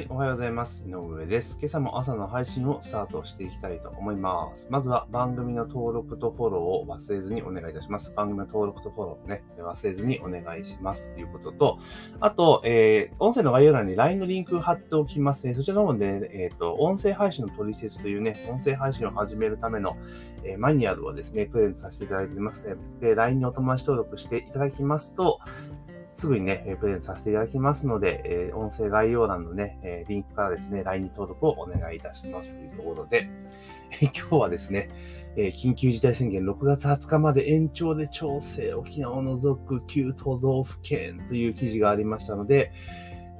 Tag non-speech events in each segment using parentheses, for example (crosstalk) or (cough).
はい、おはようございます。井上です。今朝も朝の配信をスタートしていきたいと思います。まずは番組の登録とフォローを忘れずにお願いいたします。番組の登録とフォローをね、忘れずにお願いします。ということと、あと、えー、音声の概要欄に LINE のリンク貼っておきますね。そちらの方で、えっ、と、音声配信の取説というね、音声配信を始めるための、えーマニュアルをですね、プレゼントさせていただいていますね。で、LINE にお友達登録していただきますと、すぐにね、えプレゼントさせていただきますので、えー音声概要欄のね、えーリンクからですね、LINE に登録をお願いいたしますというところで、えー今日はですね、えー緊急事態宣言6月20日まで延長で調整、沖縄を除く9都道府県という記事がありましたので、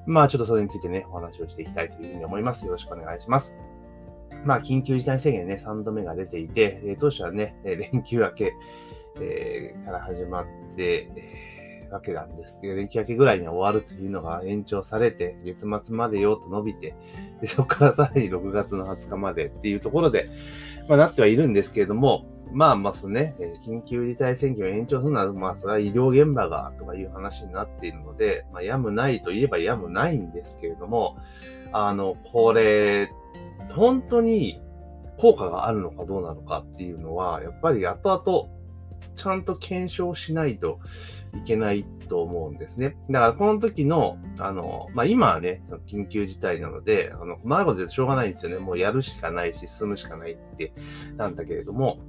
まあちょっとそれについてね、お話をしていきたいというふうに思います。よろしくお願いします。まあ緊急事態宣言ね、3度目が出ていて、えー当初はね、え連休明け、えーから始まって、えーわけなんですけど、連休明けぐらいに終わるというのが延長されて、月末までよと伸びて、でそこからさらに6月の20日までっていうところで、まあなってはいるんですけれども、まあまあそうね、緊急事態宣言を延長するのは、まあそれは医療現場がとかいう話になっているので、まあやむないといえばやむないんですけれども、あの、これ、本当に効果があるのかどうなのかっていうのは、やっぱり後々、ちゃんと検証しないといけないと思うんですね。だからこの時の、あの、まあ、今はね、緊急事態なので、あの、まいことでしょうがないんですよね。もうやるしかないし、進むしかないって、なんだけれども、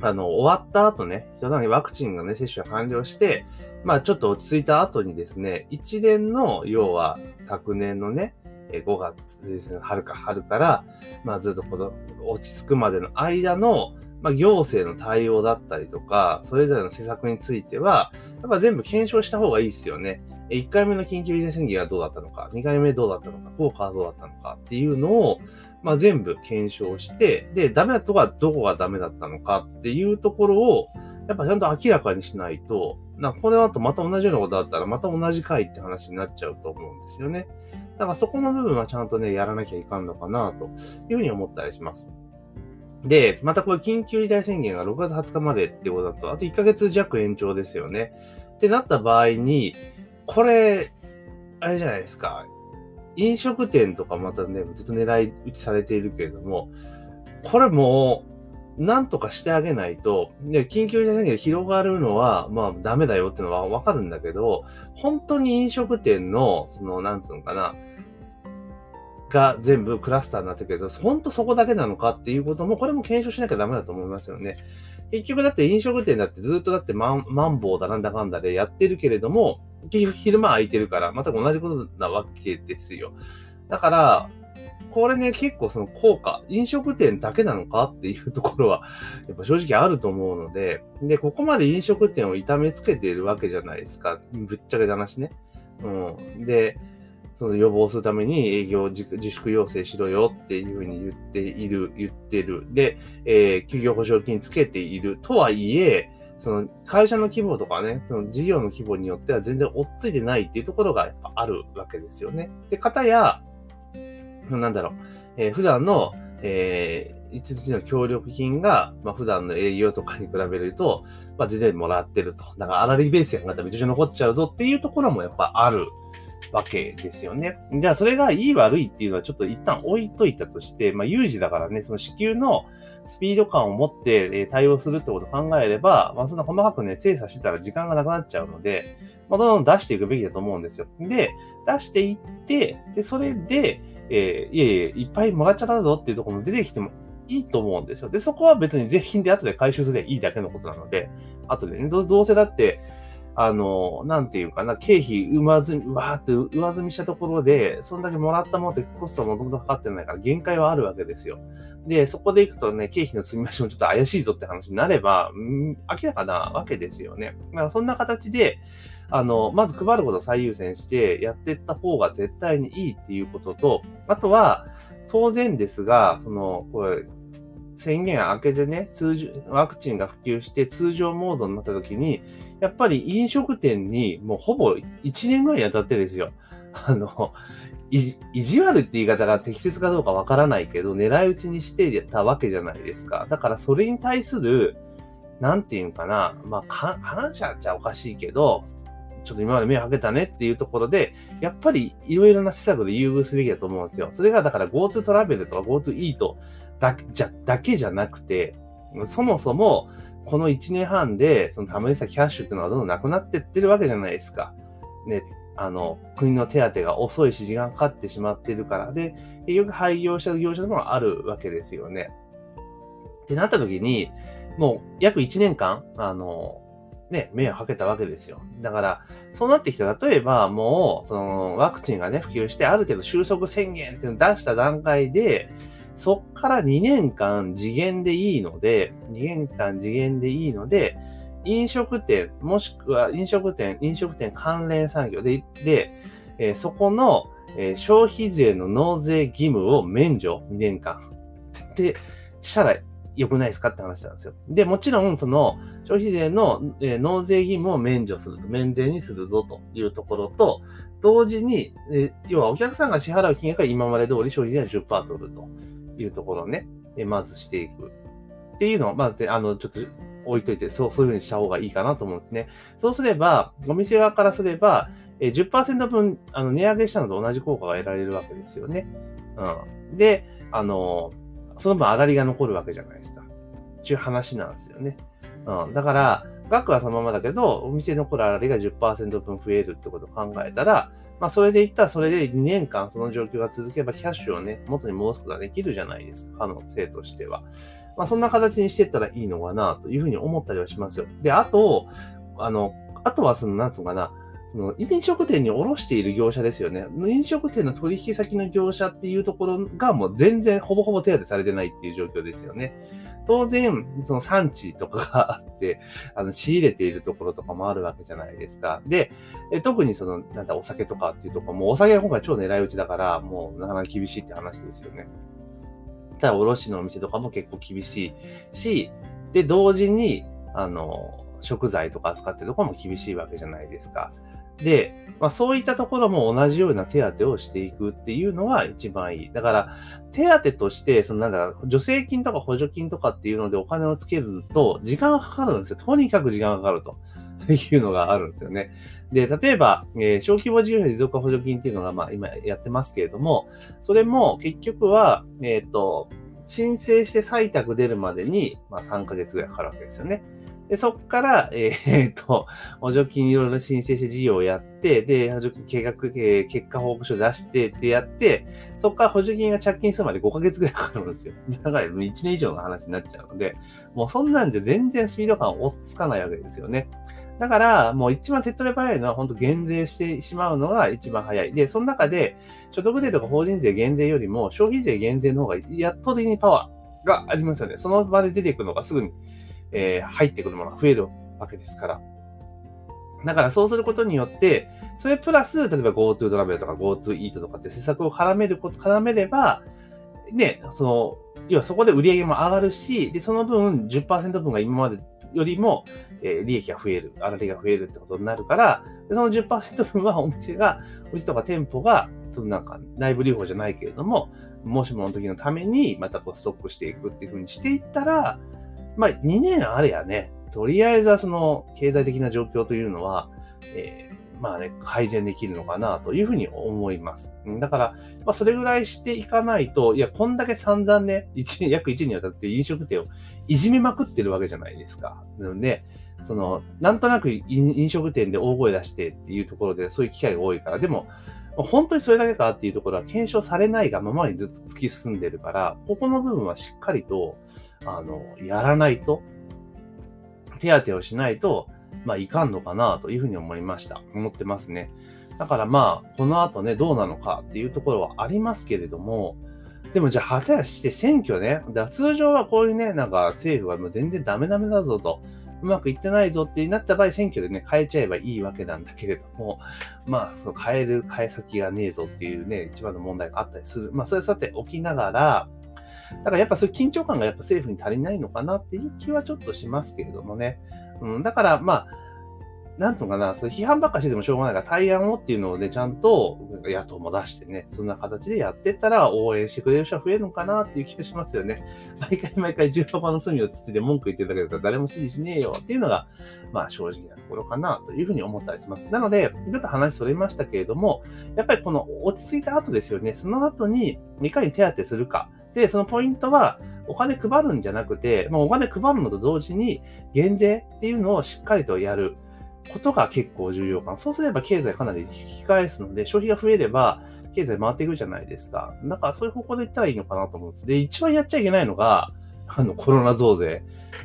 あの、終わった後ね、人にワクチンがね、接種が完了して、まあちょっと落ち着いた後にですね、一連の、要は昨年のね、5月、春か、春から、まあずっとこの落ち着くまでの間の、まあ行政の対応だったりとか、それぞれの施策については、やっぱ全部検証した方がいいですよね。1回目の緊急事態宣言はどうだったのか、2回目どうだったのか、効果はどうだったのかっていうのを、まあ全部検証して、で、ダメなとこはどこがダメだったのかっていうところを、やっぱちゃんと明らかにしないと、なこの後また同じようなことだったらまた同じ回って話になっちゃうと思うんですよね。だからそこの部分はちゃんとね、やらなきゃいかんのかなというふうに思ったりします。で、またこれ緊急事態宣言が6月20日までってことだと、あと1ヶ月弱延長ですよね。ってなった場合に、これ、あれじゃないですか。飲食店とかまたね、ずっと狙い撃ちされているけれども、これもう、なんとかしてあげないと、ね、緊急事態宣言で広がるのは、まあダメだよってのはわかるんだけど、本当に飲食店の、その、なんつうのかな、が全部クラスターになってくるけど、本当そこだけなのかっていうことも、これも検証しなきゃダメだと思いますよね。結局だって飲食店だってずっとだってマンマンボウだなんだかんだでやってるけれども、昼間空いてるから、また同じことなわけですよ。だから、これね、結構その効果、飲食店だけなのかっていうところは、やっぱ正直あると思うので、で、ここまで飲食店を痛めつけているわけじゃないですか。ぶっちゃけた話ね。うん。で、その予防するために営業自粛要請しろよっていうふうに言っている、言ってる。で、えー休業保証金つけているとはいえ、その会社の規模とかね、その事業の規模によっては全然追っついてないっていうところがやっぱあるわけですよね。で、方や、なんだろう、えー普段の、えー、一日の協力金が、まあ、普段の営業とかに比べると、まあ、全然もらってると。だから、粗利ベースやがためちゃくちゃ残っちゃうぞっていうところもやっぱあるわけですよね。じゃあ、それがいい悪いっていうのはちょっと一旦置いといたとして、まあ、有事だからね、その支給のスピード感を持って対応するってことを考えれば、まあ、そんな細かくね、精査してたら時間がなくなっちゃうので、まあ、どんどん出していくべきだと思うんですよ。で、出していって、で、それで、えーいえいえ、いっぱいもらっちゃったぞっていうところも出てきてもいいと思うんですよ。で、そこは別に税金で後で回収すればいいだけのことなので、後でね、どうせだって、あの、なんていうかな、経費上積み、わーって上積みしたところで、そんだけもらったものってコストはもともとかかってないから限界はあるわけですよ。で、そこで行くとね、経費の積み増しもちょっと怪しいぞって話になれば、うん明らかなわけですよね。まあ、そんな形で、あの、まず配ることを最優先してやっていった方が絶対にいいっていうことと、あとは、当然ですが、その、これ、宣言明けてね、通常、ワクチンが普及して通常モードになった時に、やっぱり飲食店にもうほぼ1年ぐらいに当たってですよ。(laughs) あの、意地悪って言い方が適切かどうかわからないけど、狙い撃ちにしてたわけじゃないですか。だからそれに対する、なんていうのかな、まあ、感謝っちゃおかしいけど、ちょっと今まで目をかけたねっていうところで、やっぱりいろいろな施策で優遇すべきだと思うんですよ。それがだから GoTo トラベルとか GoTo イートだじゃ、だけじゃなくて、そもそも、この1年半で、そのためにさキャッシュっていうのはどんどんなくなってってるわけじゃないですか。ね、あの、国の手当が遅いし時間かかってしまってるから。で、結局廃業した業者でもあるわけですよね。ってなった時に、もう約1年間、あの、ね、目をかけたわけですよ。だから、そうなってきた、例えばもう、その、ワクチンがね、普及して、ある程度収束宣言っていうのを出した段階で、そっから2年間次元でいいので、2年間次元でいいので、飲食店、もしくは飲食店、飲食店関連産業で、で、えー、そこの、えー、消費税の納税義務を免除、2年間。で、したら良くないですかって話なんですよ。で、もちろん、その、消費税の、えー、納税義務を免除すると、免税にするぞというところと、同時に、え、要はお客さんが支払う金額は今まで通り消費税は10%取るというところをね、まずしていく。っていうのを、まず、あの、ちょっと置いといて、そう、そういうふうにした方がいいかなと思うんですね。そうすれば、お店側からすれば、え、10%分、あの、値上げしたのと同じ効果が得られるわけですよね。うん。で、あの、その分上がりが残るわけじゃないですか。っていう話なんですよね。うん。だから、額はそのままだけど、お店のこられがりが10%分増えるってことを考えたら、まあ、それでいったら、それで2年間その状況が続けば、キャッシュをね、元に戻すことができるじゃないですか。可能性としては。まあ、そんな形にしていったらいいのかな、というふうに思ったりはしますよ。で、あと、あの、あとはその、なんつうかな、その飲食店に卸している業者ですよね。飲食店の取引先の業者っていうところがもう全然ほぼほぼ手当てされてないっていう状況ですよね。当然、その産地とかがあって、あの、仕入れているところとかもあるわけじゃないですか。で、え特にその、なんだ、お酒とかっていうところも、お酒は今回超狙い撃ちだから、もうなかなか厳しいって話ですよね。ただ、卸のお店とかも結構厳しいし、で、同時に、あの、食材とか扱ってるところも厳しいわけじゃないですか。で、まあそういったところも同じような手当をしていくっていうのが一番いい。だから、手当として、そのなんだ、助成金とか補助金とかっていうのでお金をつけると、時間がかかるんですよ。とにかく時間がかかると (laughs) いうのがあるんですよね。で、例えば、えー、小規模事業者持続化補助金っていうのが、まあ今やってますけれども、それも結局は、えっ、ー、と、申請して採択出るまでに、まあ3ヶ月ぐらいかかるわけですよね。で、そっから、えー、っと、補助金いろいろ申請して事業をやって、で、補助金計画、えー、結果報告書出してってやって、そっから補助金が着金するまで5ヶ月ぐらいかかるんですよ。だから1年以上の話になっちゃうので、もうそんなんじゃ全然スピード感追っつかないわけですよね。だから、もう一番手っ取り早いのは、本当減税してしまうのが一番早い。で、その中で、所得税とか法人税減税よりも、消費税減税の方が圧倒的にパワーがありますよね。その場で出てくるのがすぐにえー、入ってくるものが増えるわけですから。だからそうすることによって、それプラス、例えば GoTo トラベルとか GoTo Eat とかって施策を絡めること、絡めれば、ね、その、要はそこで売り上げも上がるし、で、その分10%分が今までよりも、え、利益が増える、粗利が増えるってことになるから、でその10%分はお店が、うちとか店舗が、そのなんか内部留保じゃないけれども、もしもの時のためにまたこうストックしていくっていうふうにしていったら、まあ、2年あれやね、とりあえずはその経済的な状況というのは、えー、まあね、改善できるのかなというふうに思います。だから、まあ、それぐらいしていかないと、いや、こんだけ散々ね、1約1年にわたって飲食店をいじめまくってるわけじゃないですか。なので、その、なんとなく飲食店で大声出してっていうところで、そういう機会が多いから、でも、本当にそれだけかっていうところは検証されないがままにずっと突き進んでるから、ここの部分はしっかりと、あの、やらないと、手当てをしないと、まあ、いかんのかなというふうに思いました。思ってますね。だからまあ、この後ね、どうなのかっていうところはありますけれども、でもじゃあ、果たして選挙ね、だ通常はこういうね、なんか政府はもう全然ダメダメだぞと、うまくいってないぞってなった場合、選挙でね、変えちゃえばいいわけなんだけれども、まあ、その変える、変え先がねえぞっていうね、一番の問題があったりする。まあ、それさておきながら、だからやっぱそういう緊張感がやっぱ政府に足りないのかなっていう気はちょっとしますけれどもね。うん、だからまあ、なんつうのかな、そ批判ばっかしててもしょうがないから、対案をっていうのをね、ちゃんと野党も出してね、そんな形でやってったら応援してくれる人は増えるのかなっていう気がしますよね。毎回毎回重箱の隅をつついて文句言ってるだけだったら誰も支持しねえよっていうのが、まあ正直なところかなというふうに思ったりします。なので、ちょっと話それましたけれども、やっぱりこの落ち着いた後ですよね、その後にいかに手当てするか。で、そのポイントは、お金配るんじゃなくて、まあ、お金配るのと同時に、減税っていうのをしっかりとやることが結構重要かな。そうすれば経済かなり引き返すので、消費が増えれば、経済回っていくじゃないですか。だからそういう方向で言ったらいいのかなと思うんです。で、一番やっちゃいけないのが、あの、コロナ増税。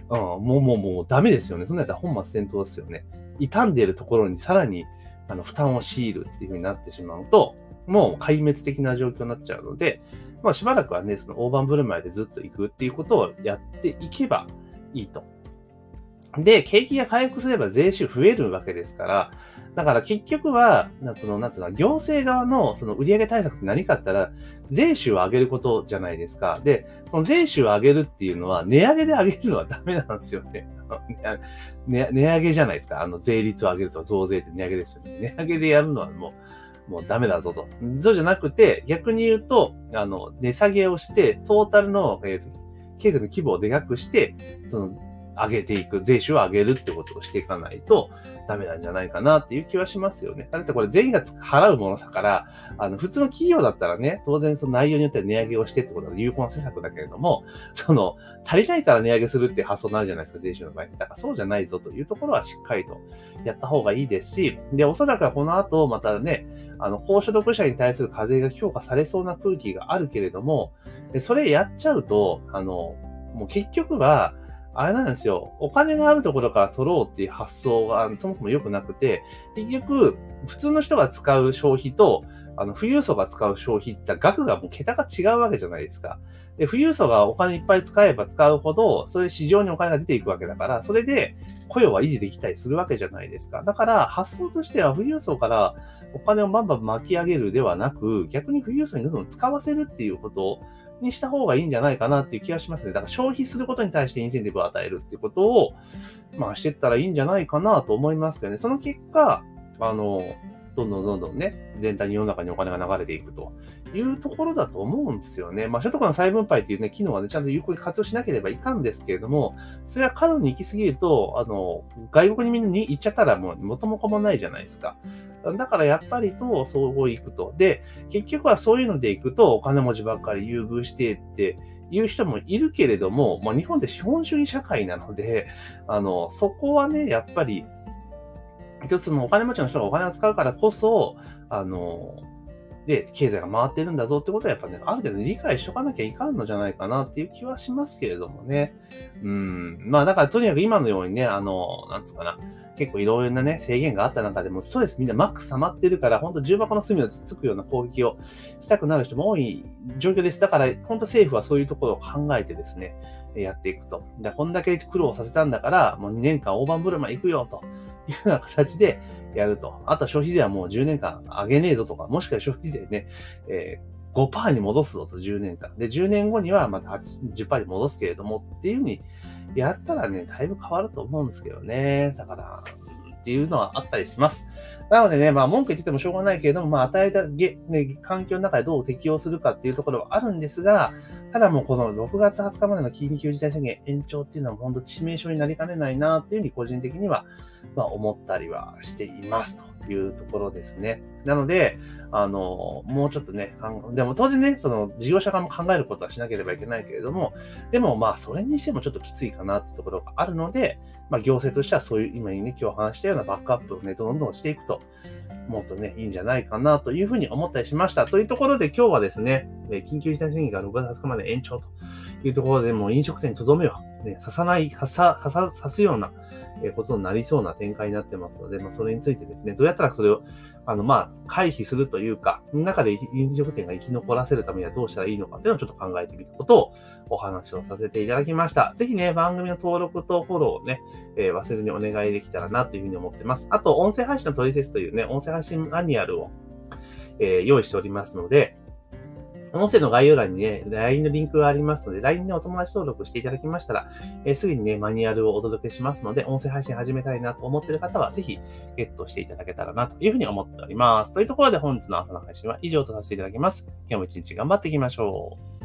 うん、もうもうもうダメですよね。そんなやったら本末転倒ですよね。傷んでいるところにさらに、あの、負担を強いるっていう風になってしまうと、もう壊滅的な状況になっちゃうので、まあしばらくはね、その大盤振る舞いでずっと行くっていうことをやっていけばいいと。で、景気が回復すれば税収増えるわけですから、だから結局は、その、なんつうの、行政側のその売上対策って何かって言ったら、税収を上げることじゃないですか。で、その税収を上げるっていうのは、値上げで上げるのはダメなんですよね。(laughs) 値上げじゃないですか。あの、税率を上げると増税って値上げですよね。値上げでやるのはもう、もうダメだぞと。そうじゃなくて、逆に言うと、あの、値下げをして、トータルの、えー、経済の規模をでかくして、その、上げていく、税収を上げるってことをしていかないとダメなんじゃないかなっていう気はしますよね。だってこれ全員が払うものだから、あの、普通の企業だったらね、当然その内容によっては値上げをしてってことが有効な施策だけれども、その、足りないから値上げするって発想になるじゃないですか、税収の場合。だからそうじゃないぞというところはしっかりとやった方がいいですし、で、おそらくはこの後またね、あの、高所得者に対する課税が強化されそうな空気があるけれども、それやっちゃうと、あの、もう結局は、あれなんですよ。お金があるところから取ろうっていう発想がそもそも良くなくて、結局、普通の人が使う消費と、あの、富裕層が使う消費って額がもう桁が違うわけじゃないですか。で、富裕層がお金いっぱい使えば使うほど、それで市場にお金が出ていくわけだから、それで雇用は維持できたりするわけじゃないですか。だから、発想としては富裕層からお金をバンバン巻き上げるではなく、逆に富裕層にどんどん使わせるっていうことにした方がいいんじゃないかなっていう気がしますね。だから消費することに対してインセンティブを与えるっていうことを、まあしてったらいいんじゃないかなと思いますけどね。その結果、あの、どんどんどんどんね、全体に世の中にお金が流れていくというところだと思うんですよね。まあ、所得の再分配っていうね、機能はね、ちゃんと有効に活用しなければいかんですけれども、それは過度に行き過ぎると、あの、外国にみんなに行っちゃったらもう元も子もないじゃないですか。だからやっぱりと、そう行くと。で、結局はそういうので行くと、お金持ちばっかり優遇してっていう人もいるけれども、まあ、日本って資本主義社会なので、あの、そこはね、やっぱり、一つのお金持ちの人がお金を使うからこそ、あの、で、経済が回ってるんだぞってことはやっぱね、ある程度理解しとかなきゃいかんのじゃないかなっていう気はしますけれどもね。うん。まあだからとにかく今のようにね、あの、なんつうかな、結構いろいろなね、制限があった中でも、ストレスみんなマックス溜まってるから、本当重箱の隅をつつくような攻撃をしたくなる人も多い状況です。だから、本当政府はそういうところを考えてですね、やっていくと。でこんだけ苦労させたんだから、もう2年間大盤振る舞い行くよと。いうような形でやると。あとは消費税はもう10年間上げねえぞとか、もしくは消費税ね、えー、5%に戻すぞと10年間。で、10年後にはまた10%に戻すけれどもっていうふうにやったらね、だいぶ変わると思うんですけどね。だから、っていうのはあったりします。なのでね、まあ文句言っててもしょうがないけれども、まあ与えたげ、ね、環境の中でどう適用するかっていうところはあるんですが、ただもうこの6月20日までの緊急事態宣言延長っていうのは本当致命傷になりかねないなっていうふうに個人的には、まあ思ったりはしていますというところですね。なので、あの、もうちょっとね、でも当然ね、その事業者側も考えることはしなければいけないけれども、でもまあそれにしてもちょっときついかなってところがあるので、まあ、行政としてはそういう、今にね、今日話したようなバックアップをね、どんどんしていくと、もっとね、いいんじゃないかなというふうに思ったりしました。というところで今日はですね、緊急事態宣言が6月20日まで延長というところでもう飲食店にとどめを、ね、刺さない、刺さ、刺さ、刺すようなことになりそうな展開になってますので、まあ、それについてですね、どうやったらそれをあの、まあ、回避するというか、中で飲食店が生き残らせるためにはどうしたらいいのかっていうのをちょっと考えてみたことをお話をさせていただきました。ぜひね、番組の登録とフォローをね、えー、忘れずにお願いできたらなというふうに思ってます。あと、音声配信のトリセツというね、音声配信マニュアルを、えー、用意しておりますので、音声の概要欄にね、LINE のリンクがありますので、LINE でお友達登録していただきましたら、えー、すぐにね、マニュアルをお届けしますので、音声配信始めたいなと思っている方は、ぜひゲットしていただけたらなというふうに思っております。というところで本日の朝の配信は以上とさせていただきます。今日も一日頑張っていきましょう。